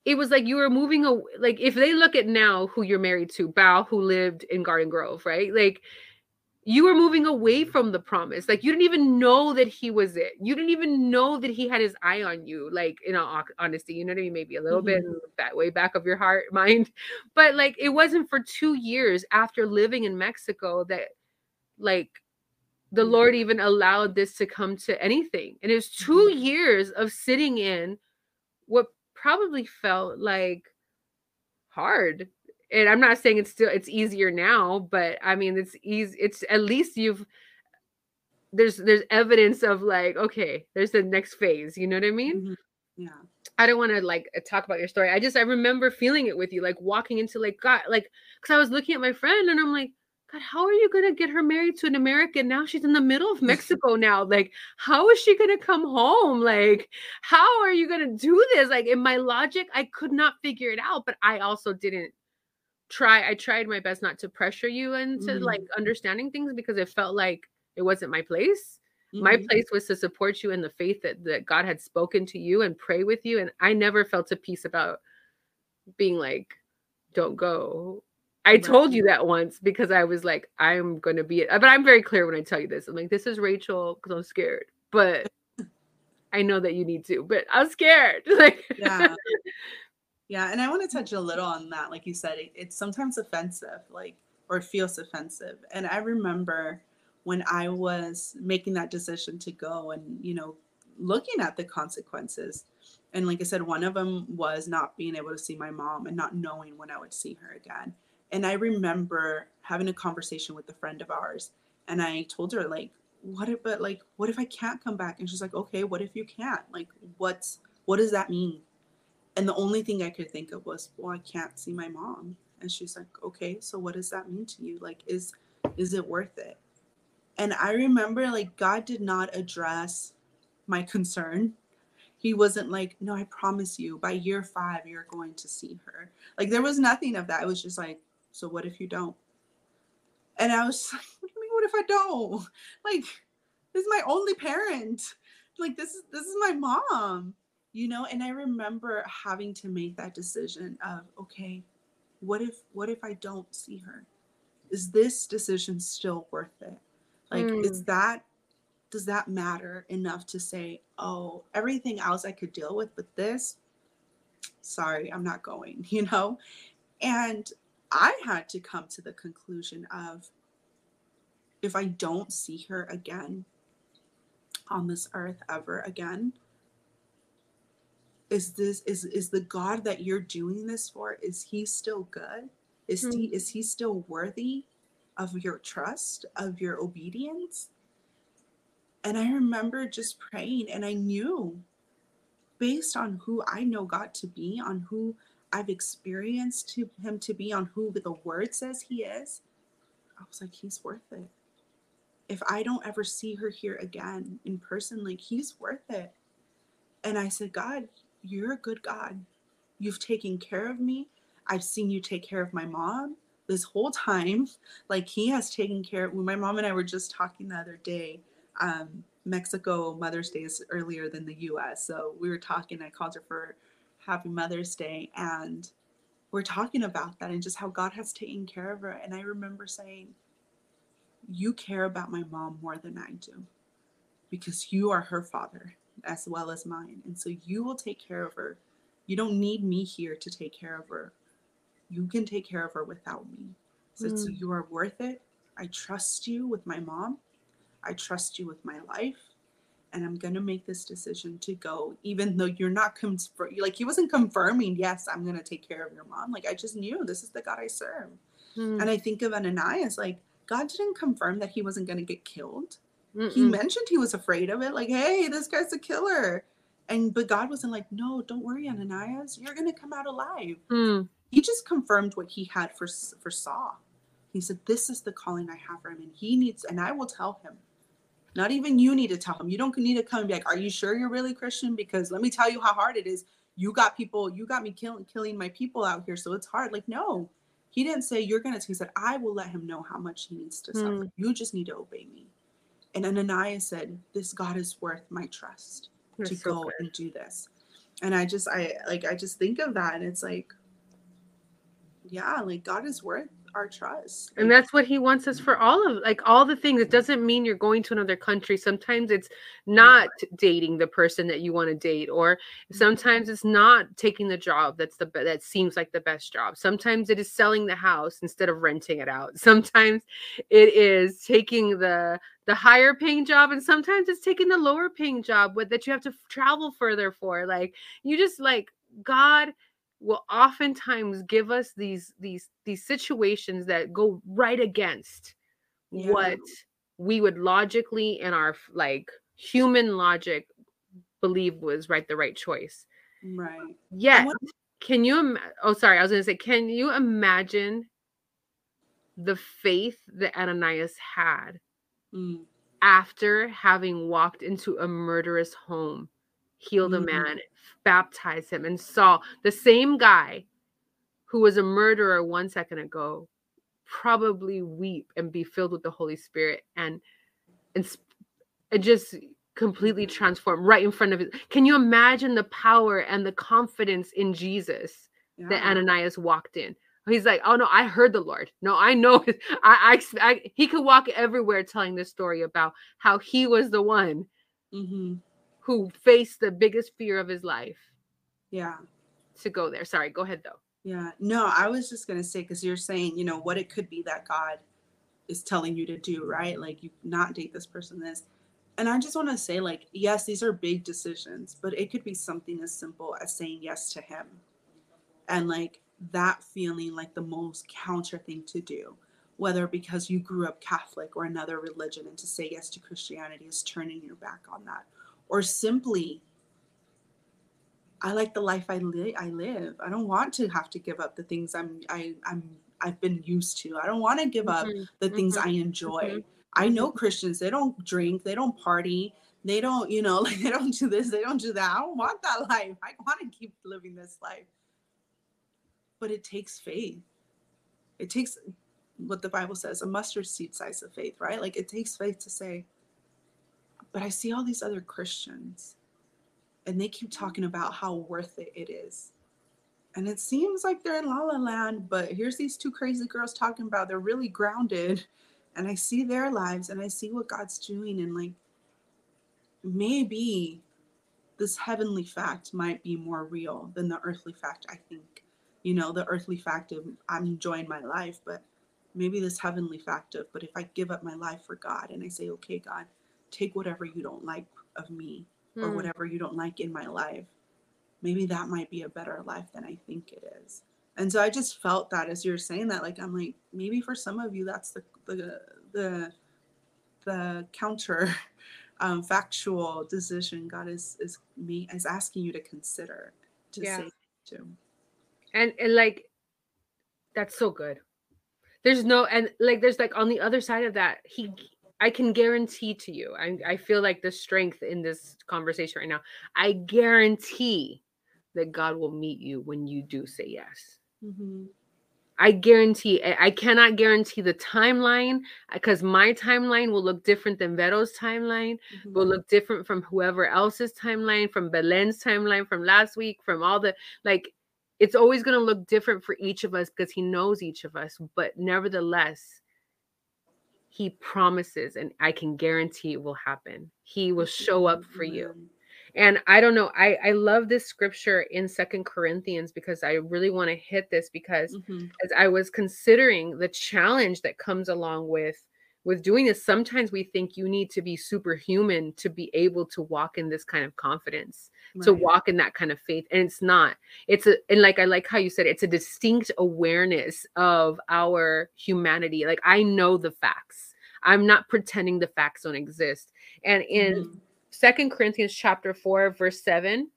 it was like you were moving away like if they look at now who you're married to bao who lived in garden grove right? Like you were moving away from the promise. Like you didn't even know that he was it. You didn't even know that he had his eye on you. Like in all honesty, you know what I mean? Maybe a little mm-hmm. bit that way back of your heart, mind. But like it wasn't for two years after living in Mexico that like the mm-hmm. Lord even allowed this to come to anything. And it was 2 mm-hmm. years of sitting in what probably felt like hard and I'm not saying it's still it's easier now, but I mean it's easy. It's at least you've there's there's evidence of like okay, there's the next phase. You know what I mean? Mm-hmm. Yeah. I don't want to like talk about your story. I just I remember feeling it with you, like walking into like God, like because I was looking at my friend and I'm like, God, how are you gonna get her married to an American? Now she's in the middle of Mexico now. Like, how is she gonna come home? Like, how are you gonna do this? Like, in my logic, I could not figure it out, but I also didn't try I tried my best not to pressure you into mm-hmm. like understanding things because it felt like it wasn't my place. Mm-hmm. My place was to support you in the faith that, that God had spoken to you and pray with you. And I never felt a peace about being like, don't go. I right. told you that once because I was like, I'm gonna be it. But I'm very clear when I tell you this. I'm like, this is Rachel because I'm scared. But I know that you need to, but I'm scared. like yeah. Yeah, and I want to mm. touch a little on that. Like you said, it, it's sometimes offensive, like or feels offensive. And I remember when I was making that decision to go and you know looking at the consequences. And like I said, one of them was not being able to see my mom and not knowing when I would see her again. And I remember having a conversation with a friend of ours, and I told her like, "What if, but like, what if I can't come back?" And she's like, "Okay, what if you can't? Like, what's what does that mean?" And the only thing I could think of was, well, I can't see my mom. And she's like, okay, so what does that mean to you? Like, is is it worth it? And I remember like God did not address my concern. He wasn't like, no, I promise you, by year five, you're going to see her. Like there was nothing of that. It was just like, so what if you don't? And I was like, what do you mean, what if I don't? Like, this is my only parent. Like this is this is my mom you know and i remember having to make that decision of okay what if what if i don't see her? Is this decision still worth it? Like mm. is that does that matter enough to say oh everything else i could deal with but this sorry i'm not going you know? And i had to come to the conclusion of if i don't see her again on this earth ever again is this is is the god that you're doing this for is he still good? Is mm-hmm. he is he still worthy of your trust of your obedience? And i remember just praying and i knew based on who i know god to be on who i've experienced to him to be on who the word says he is i was like he's worth it. If i don't ever see her here again in person like he's worth it. And i said god you're a good God. You've taken care of me. I've seen you take care of my mom this whole time. Like he has taken care of my mom and I were just talking the other day. Um, Mexico Mother's Day is earlier than the US. So we were talking, I called her for Happy Mother's Day and we're talking about that and just how God has taken care of her. And I remember saying, You care about my mom more than I do because you are her father as well as mine. And so you will take care of her. You don't need me here to take care of her. You can take care of her without me. So, mm. so you are worth it. I trust you with my mom. I trust you with my life. And I'm going to make this decision to go, even though you're not, com- like, he wasn't confirming, yes, I'm going to take care of your mom. Like, I just knew this is the God I serve. Mm. And I think of Ananias, like, God didn't confirm that he wasn't going to get killed. Mm-mm. He mentioned he was afraid of it, like, hey, this guy's a killer. And but God wasn't like, no, don't worry, Ananias, you're gonna come out alive. Mm. He just confirmed what he had for for Saul. He said, This is the calling I have for him, and he needs, and I will tell him. Not even you need to tell him. You don't need to come and be like, Are you sure you're really Christian? Because let me tell you how hard it is. You got people, you got me killing killing my people out here, so it's hard. Like, no, he didn't say you're gonna. He said, I will let him know how much he needs to suffer. Mm. You just need to obey me. And Ananias said, This God is worth my trust to so go good. and do this. And I just, I like, I just think of that and it's like, yeah, like God is worth our trust. And that's what he wants us for all of like all the things. It doesn't mean you're going to another country. Sometimes it's not dating the person that you want to date or sometimes it's not taking the job that's the that seems like the best job. Sometimes it is selling the house instead of renting it out. Sometimes it is taking the the higher paying job and sometimes it's taking the lower paying job with that you have to travel further for. Like you just like God will oftentimes give us these these these situations that go right against yeah. what we would logically in our like human logic believe was right the right choice right yet can you Im- oh sorry i was gonna say can you imagine the faith that ananias had mm. after having walked into a murderous home healed mm-hmm. a man baptize him and saw the same guy who was a murderer one second ago probably weep and be filled with the Holy Spirit and and, and just completely transform right in front of it. Can you imagine the power and the confidence in Jesus yeah. that Ananias walked in? He's like, oh no, I heard the Lord. No, I know. I, I, I he could walk everywhere telling this story about how he was the one mm-hmm who faced the biggest fear of his life. Yeah. To go there. Sorry, go ahead though. Yeah. No, I was just going to say, because you're saying, you know, what it could be that God is telling you to do, right? Like you not date this person, this. And I just want to say, like, yes, these are big decisions, but it could be something as simple as saying yes to him. And like that feeling like the most counter thing to do, whether because you grew up Catholic or another religion, and to say yes to Christianity is turning your back on that or simply I like the life I live. I live. I don't want to have to give up the things I'm I I'm I've been used to. I don't want to give mm-hmm. up the things mm-hmm. I enjoy. Mm-hmm. I know mm-hmm. Christians, they don't drink, they don't party, they don't, you know, like they don't do this, they don't do that. I don't want that life. I want to keep living this life. But it takes faith. It takes what the Bible says, a mustard seed size of faith, right? Like it takes faith to say, but I see all these other Christians and they keep talking about how worth it it is. And it seems like they're in la la land, but here's these two crazy girls talking about they're really grounded. And I see their lives and I see what God's doing. And like, maybe this heavenly fact might be more real than the earthly fact, I think. You know, the earthly fact of I'm enjoying my life, but maybe this heavenly fact of, but if I give up my life for God and I say, okay, God, take whatever you don't like of me mm. or hmm. whatever you don't like in my life. Maybe that might be a better life than I think it is. And so I just felt that as you're saying that, like I'm like, maybe for some of you that's the the the the counter um, factual decision God is is me is asking you to consider to yeah. say to. And and like that's so good. There's no and like there's like on the other side of that, he I can guarantee to you, I, I feel like the strength in this conversation right now. I guarantee that God will meet you when you do say yes. Mm-hmm. I guarantee, I cannot guarantee the timeline because my timeline will look different than Vero's timeline, mm-hmm. will look different from whoever else's timeline, from Belen's timeline from last week, from all the like, it's always going to look different for each of us because he knows each of us. But nevertheless, he promises, and I can guarantee it will happen. He will show up for you and i don't know i i love this scripture in second corinthians because i really want to hit this because mm-hmm. as i was considering the challenge that comes along with with doing this sometimes we think you need to be superhuman to be able to walk in this kind of confidence right. to walk in that kind of faith and it's not it's a and like i like how you said it's a distinct awareness of our humanity like i know the facts i'm not pretending the facts don't exist and in mm-hmm Second Corinthians chapter 4, verse 7,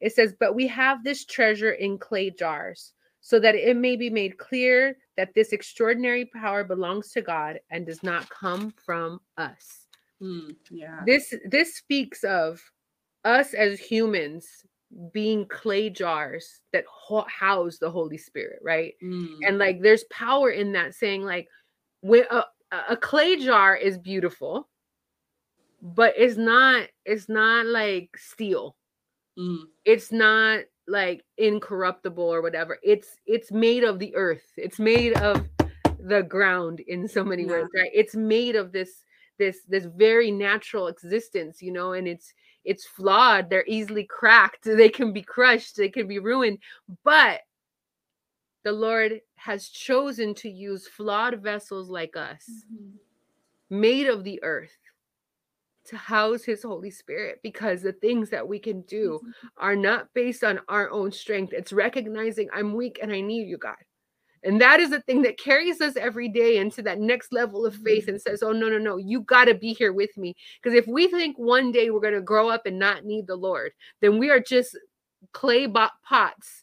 it says, But we have this treasure in clay jars, so that it may be made clear that this extraordinary power belongs to God and does not come from us. Mm, yeah. This this speaks of us as humans being clay jars that ho- house the Holy Spirit, right? Mm. And like there's power in that saying like when a, a clay jar is beautiful but it's not it's not like steel. Mm. it's not like incorruptible or whatever. It's it's made of the earth. It's made of the ground in so many yeah. words right? It's made of this this this very natural existence you know and it's it's flawed. They're easily cracked. They can be crushed. They can be ruined. But the lord has chosen to use flawed vessels like us mm-hmm. made of the earth to house his Holy Spirit because the things that we can do mm-hmm. are not based on our own strength. It's recognizing I'm weak and I need you, God. And that is the thing that carries us every day into that next level of faith mm-hmm. and says, Oh, no, no, no, you got to be here with me. Because if we think one day we're going to grow up and not need the Lord, then we are just clay pots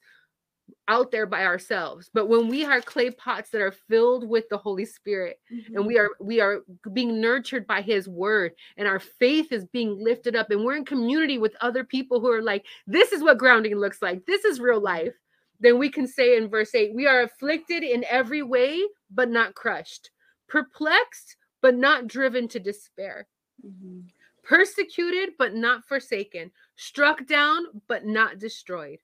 out there by ourselves but when we are clay pots that are filled with the holy spirit mm-hmm. and we are we are being nurtured by his word and our faith is being lifted up and we're in community with other people who are like this is what grounding looks like this is real life then we can say in verse 8 we are afflicted in every way but not crushed perplexed but not driven to despair mm-hmm. persecuted but not forsaken struck down but not destroyed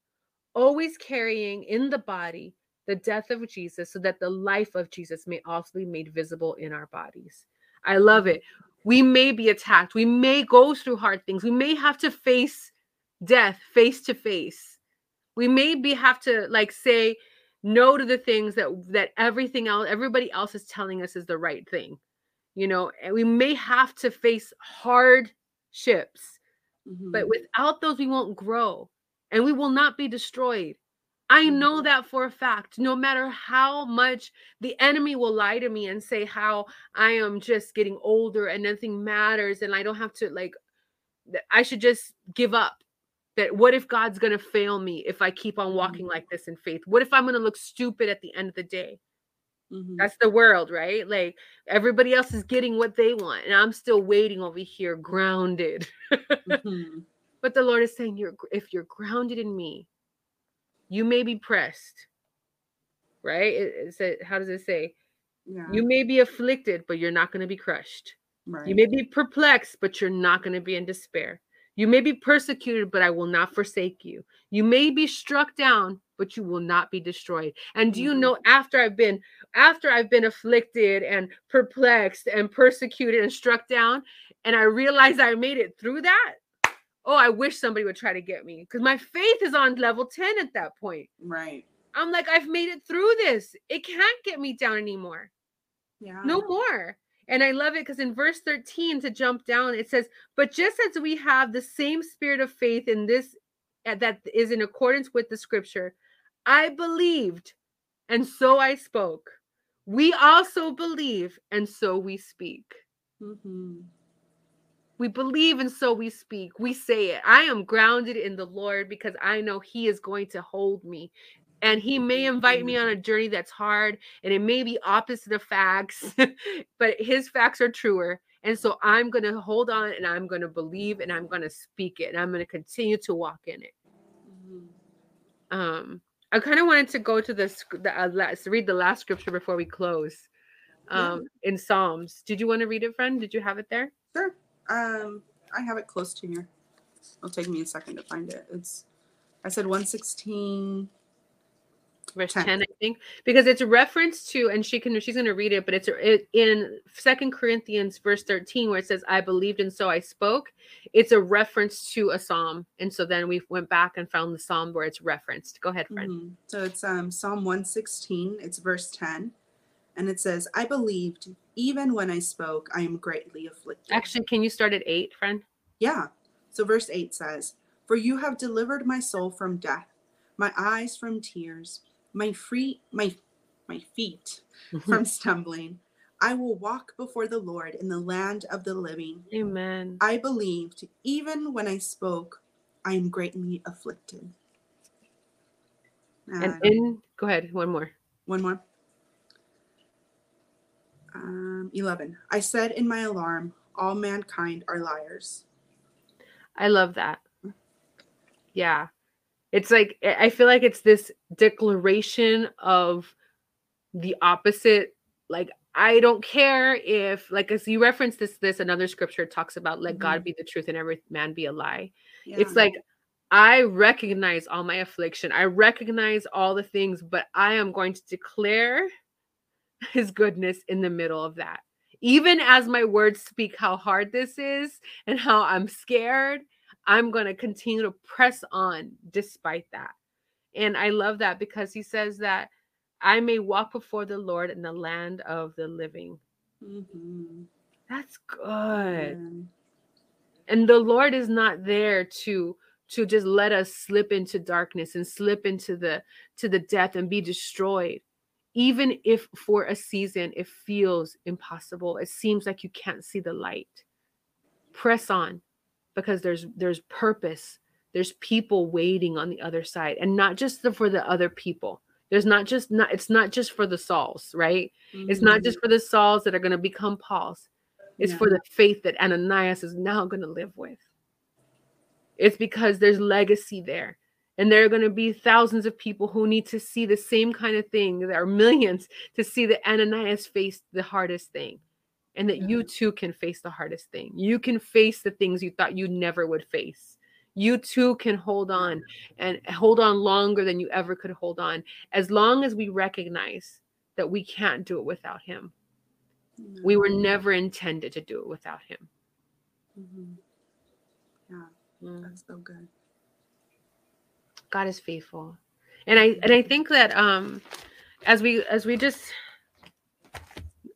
always carrying in the body the death of Jesus so that the life of Jesus may also be made visible in our bodies. I love it. We may be attacked. We may go through hard things. We may have to face death face to face. We may be have to like say no to the things that that everything else everybody else is telling us is the right thing. You know, and we may have to face hardships. Mm-hmm. But without those we won't grow and we will not be destroyed. I know mm-hmm. that for a fact. No matter how much the enemy will lie to me and say how I am just getting older and nothing matters and I don't have to like I should just give up. That what if God's going to fail me if I keep on walking mm-hmm. like this in faith? What if I'm going to look stupid at the end of the day? Mm-hmm. That's the world, right? Like everybody else is getting what they want and I'm still waiting over here grounded. mm-hmm. But the Lord is saying, you're if you're grounded in me, you may be pressed. Right? It, it said, how does it say? Yeah. You may be afflicted, but you're not going to be crushed. Right. You may be perplexed, but you're not going to be in despair. You may be persecuted, but I will not forsake you. You may be struck down, but you will not be destroyed. And do you mm-hmm. know after I've been after I've been afflicted and perplexed and persecuted and struck down and I realized I made it through that, oh, I wish somebody would try to get me because my faith is on level 10 at that point. Right. I'm like, I've made it through this. It can't get me down anymore. Yeah. No more. And I love it because in verse 13 to jump down, it says, But just as we have the same spirit of faith in this uh, that is in accordance with the scripture, I believed, and so I spoke. We also believe, and so we speak. Mm-hmm. We believe and so we speak. We say it. I am grounded in the Lord because I know He is going to hold me. And He may invite me on a journey that's hard and it may be opposite of facts, but His facts are truer. And so I'm going to hold on and I'm going to believe and I'm going to speak it and I'm going to continue to walk in it. Mm-hmm. Um, I kind of wanted to go to this the uh, last, read the last scripture before we close. Um, in Psalms. Did you want to read it, friend? Did you have it there? Sure. Um, I have it close to here. It'll take me a second to find it. It's I said 116 verse 10. 10. i think because it's a reference to and she can she's going to read it but it's it, in second corinthians verse 13 where it says i believed and so i spoke it's a reference to a psalm and so then we went back and found the psalm where it's referenced go ahead friend mm-hmm. so it's um psalm 116 it's verse 10 and it says i believed even when i spoke i am greatly afflicted actually can you start at 8 friend yeah so verse 8 says for you have delivered my soul from death my eyes from tears my feet, my my feet mm-hmm. from stumbling. I will walk before the Lord in the land of the living. Amen. I believed even when I spoke, I am greatly afflicted. And, and in go ahead, one more. One more. Um, 11. I said in my alarm, all mankind are liars. I love that. Yeah it's like i feel like it's this declaration of the opposite like i don't care if like as you reference this this another scripture talks about let mm-hmm. god be the truth and every man be a lie yeah. it's like i recognize all my affliction i recognize all the things but i am going to declare his goodness in the middle of that even as my words speak how hard this is and how i'm scared I'm going to continue to press on despite that. And I love that because he says that I may walk before the Lord in the land of the living. Mm-hmm. That's good. Yeah. And the Lord is not there to to just let us slip into darkness and slip into the to the death and be destroyed even if for a season it feels impossible it seems like you can't see the light press on because there's there's purpose there's people waiting on the other side and not just the, for the other people there's not just not it's not just for the sauls right mm-hmm. it's not just mm-hmm. for the sauls that are going to become pauls it's yeah. for the faith that ananias is now going to live with it's because there's legacy there and there are going to be thousands of people who need to see the same kind of thing there are millions to see that ananias faced the hardest thing and that you too can face the hardest thing. You can face the things you thought you never would face. You too can hold on and hold on longer than you ever could hold on, as long as we recognize that we can't do it without Him. We were never intended to do it without Him. Mm-hmm. Yeah, mm. that's so good. God is faithful, and I and I think that um, as we as we just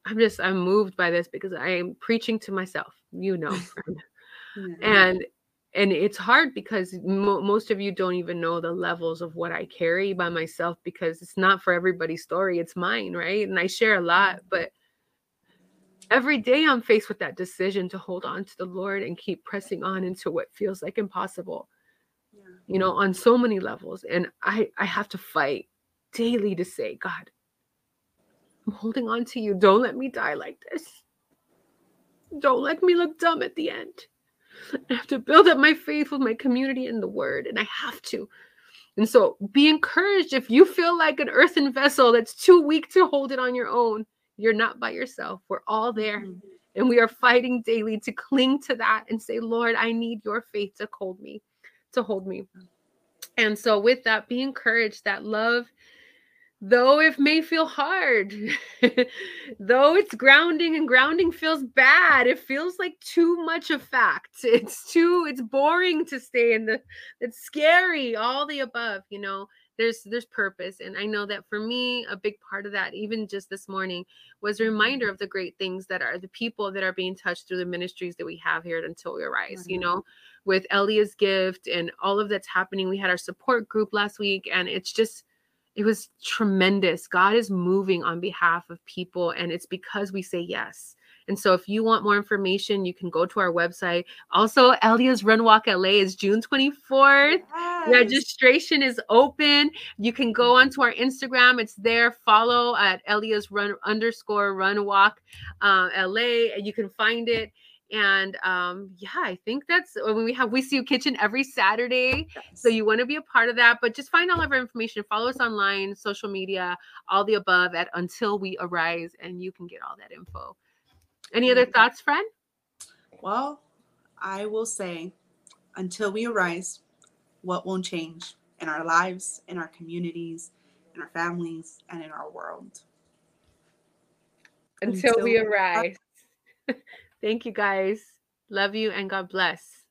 I'm just I'm moved by this because I am preaching to myself, you know, yeah. and and it's hard because mo- most of you don't even know the levels of what I carry by myself because it's not for everybody's story, it's mine, right? And I share a lot, but every day I'm faced with that decision to hold on to the Lord and keep pressing on into what feels like impossible. You know, on so many levels and I I have to fight daily to say, God, I'm holding on to you. Don't let me die like this. Don't let me look dumb at the end. I have to build up my faith with my community and the word, and I have to. And so be encouraged if you feel like an earthen vessel that's too weak to hold it on your own. You're not by yourself. We're all there. Mm-hmm. And we are fighting daily to cling to that and say, Lord, I need your faith to hold me, to hold me. And so, with that, be encouraged that love though it may feel hard though it's grounding and grounding feels bad it feels like too much a fact it's too it's boring to stay in the it's scary all the above you know there's there's purpose and i know that for me a big part of that even just this morning was a reminder of the great things that are the people that are being touched through the ministries that we have here at until we arise mm-hmm. you know with elia's gift and all of that's happening we had our support group last week and it's just it was tremendous. God is moving on behalf of people, and it's because we say yes. And so, if you want more information, you can go to our website. Also, Elia's Run Walk LA is June 24th. Yes. Registration is open. You can go mm-hmm. onto our Instagram. It's there. Follow at Elia's Run underscore Run Walk uh, LA, and you can find it. And um, yeah, I think that's when we have We See You Kitchen every Saturday. Yes. So you want to be a part of that, but just find all of our information. Follow us online, social media, all the above at Until We Arise, and you can get all that info. Any other thoughts, friend? Well, I will say, until we arise, what won't change in our lives, in our communities, in our families, and in our world. Until, until we arise. Thank you guys. Love you and God bless.